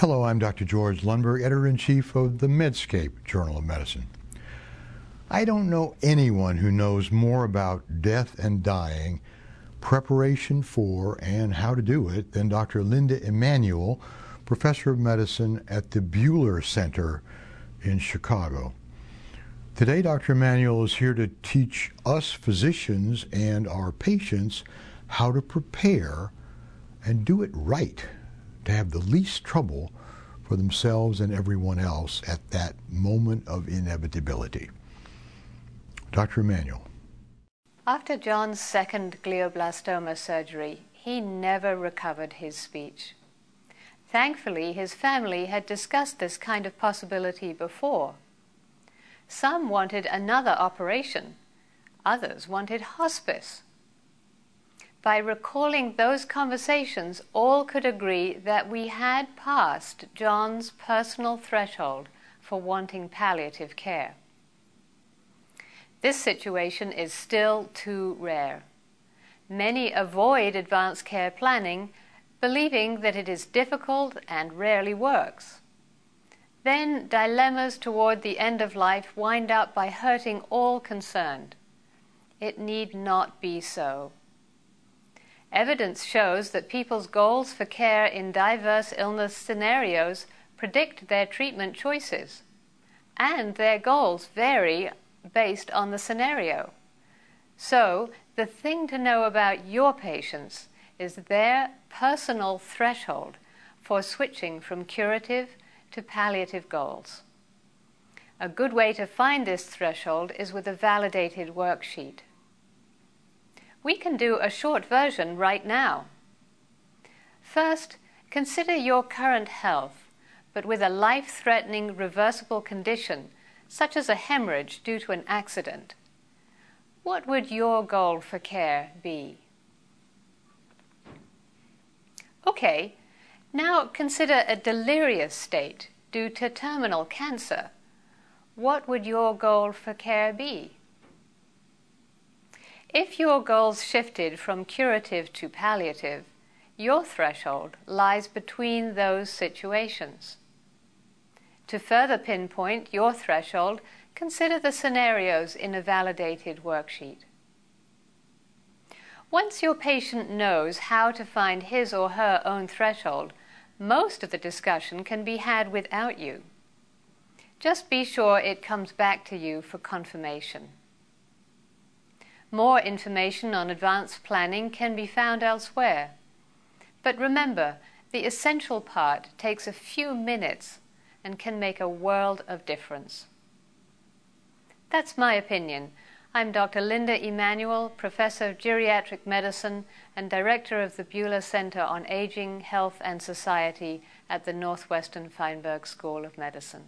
Hello, I'm Dr. George Lundberg, editor in chief of the Medscape Journal of Medicine. I don't know anyone who knows more about death and dying, preparation for, and how to do it than Dr. Linda Emanuel, professor of medicine at the Buehler Center in Chicago. Today, Dr. Emanuel is here to teach us physicians and our patients how to prepare and do it right to have the least trouble for themselves and everyone else at that moment of inevitability. Dr. Emanuel. After John's second glioblastoma surgery, he never recovered his speech. Thankfully, his family had discussed this kind of possibility before. Some wanted another operation, others wanted hospice. By recalling those conversations, all could agree that we had passed John's personal threshold for wanting palliative care. This situation is still too rare. Many avoid advanced care planning, believing that it is difficult and rarely works. Then dilemmas toward the end of life wind up by hurting all concerned. It need not be so. Evidence shows that people's goals for care in diverse illness scenarios predict their treatment choices, and their goals vary based on the scenario. So, the thing to know about your patients is their personal threshold for switching from curative to palliative goals. A good way to find this threshold is with a validated worksheet we can do a short version right now. First, consider your current health, but with a life threatening reversible condition, such as a hemorrhage due to an accident. What would your goal for care be? Okay, now consider a delirious state due to terminal cancer. What would your goal for care be? If your goals shifted from curative to palliative, your threshold lies between those situations. To further pinpoint your threshold, consider the scenarios in a validated worksheet. Once your patient knows how to find his or her own threshold, most of the discussion can be had without you. Just be sure it comes back to you for confirmation. More information on advanced planning can be found elsewhere. But remember, the essential part takes a few minutes and can make a world of difference. That's my opinion. I'm Dr. Linda Emanuel, Professor of Geriatric Medicine and Director of the Buehler Center on Aging, Health and Society at the Northwestern Feinberg School of Medicine.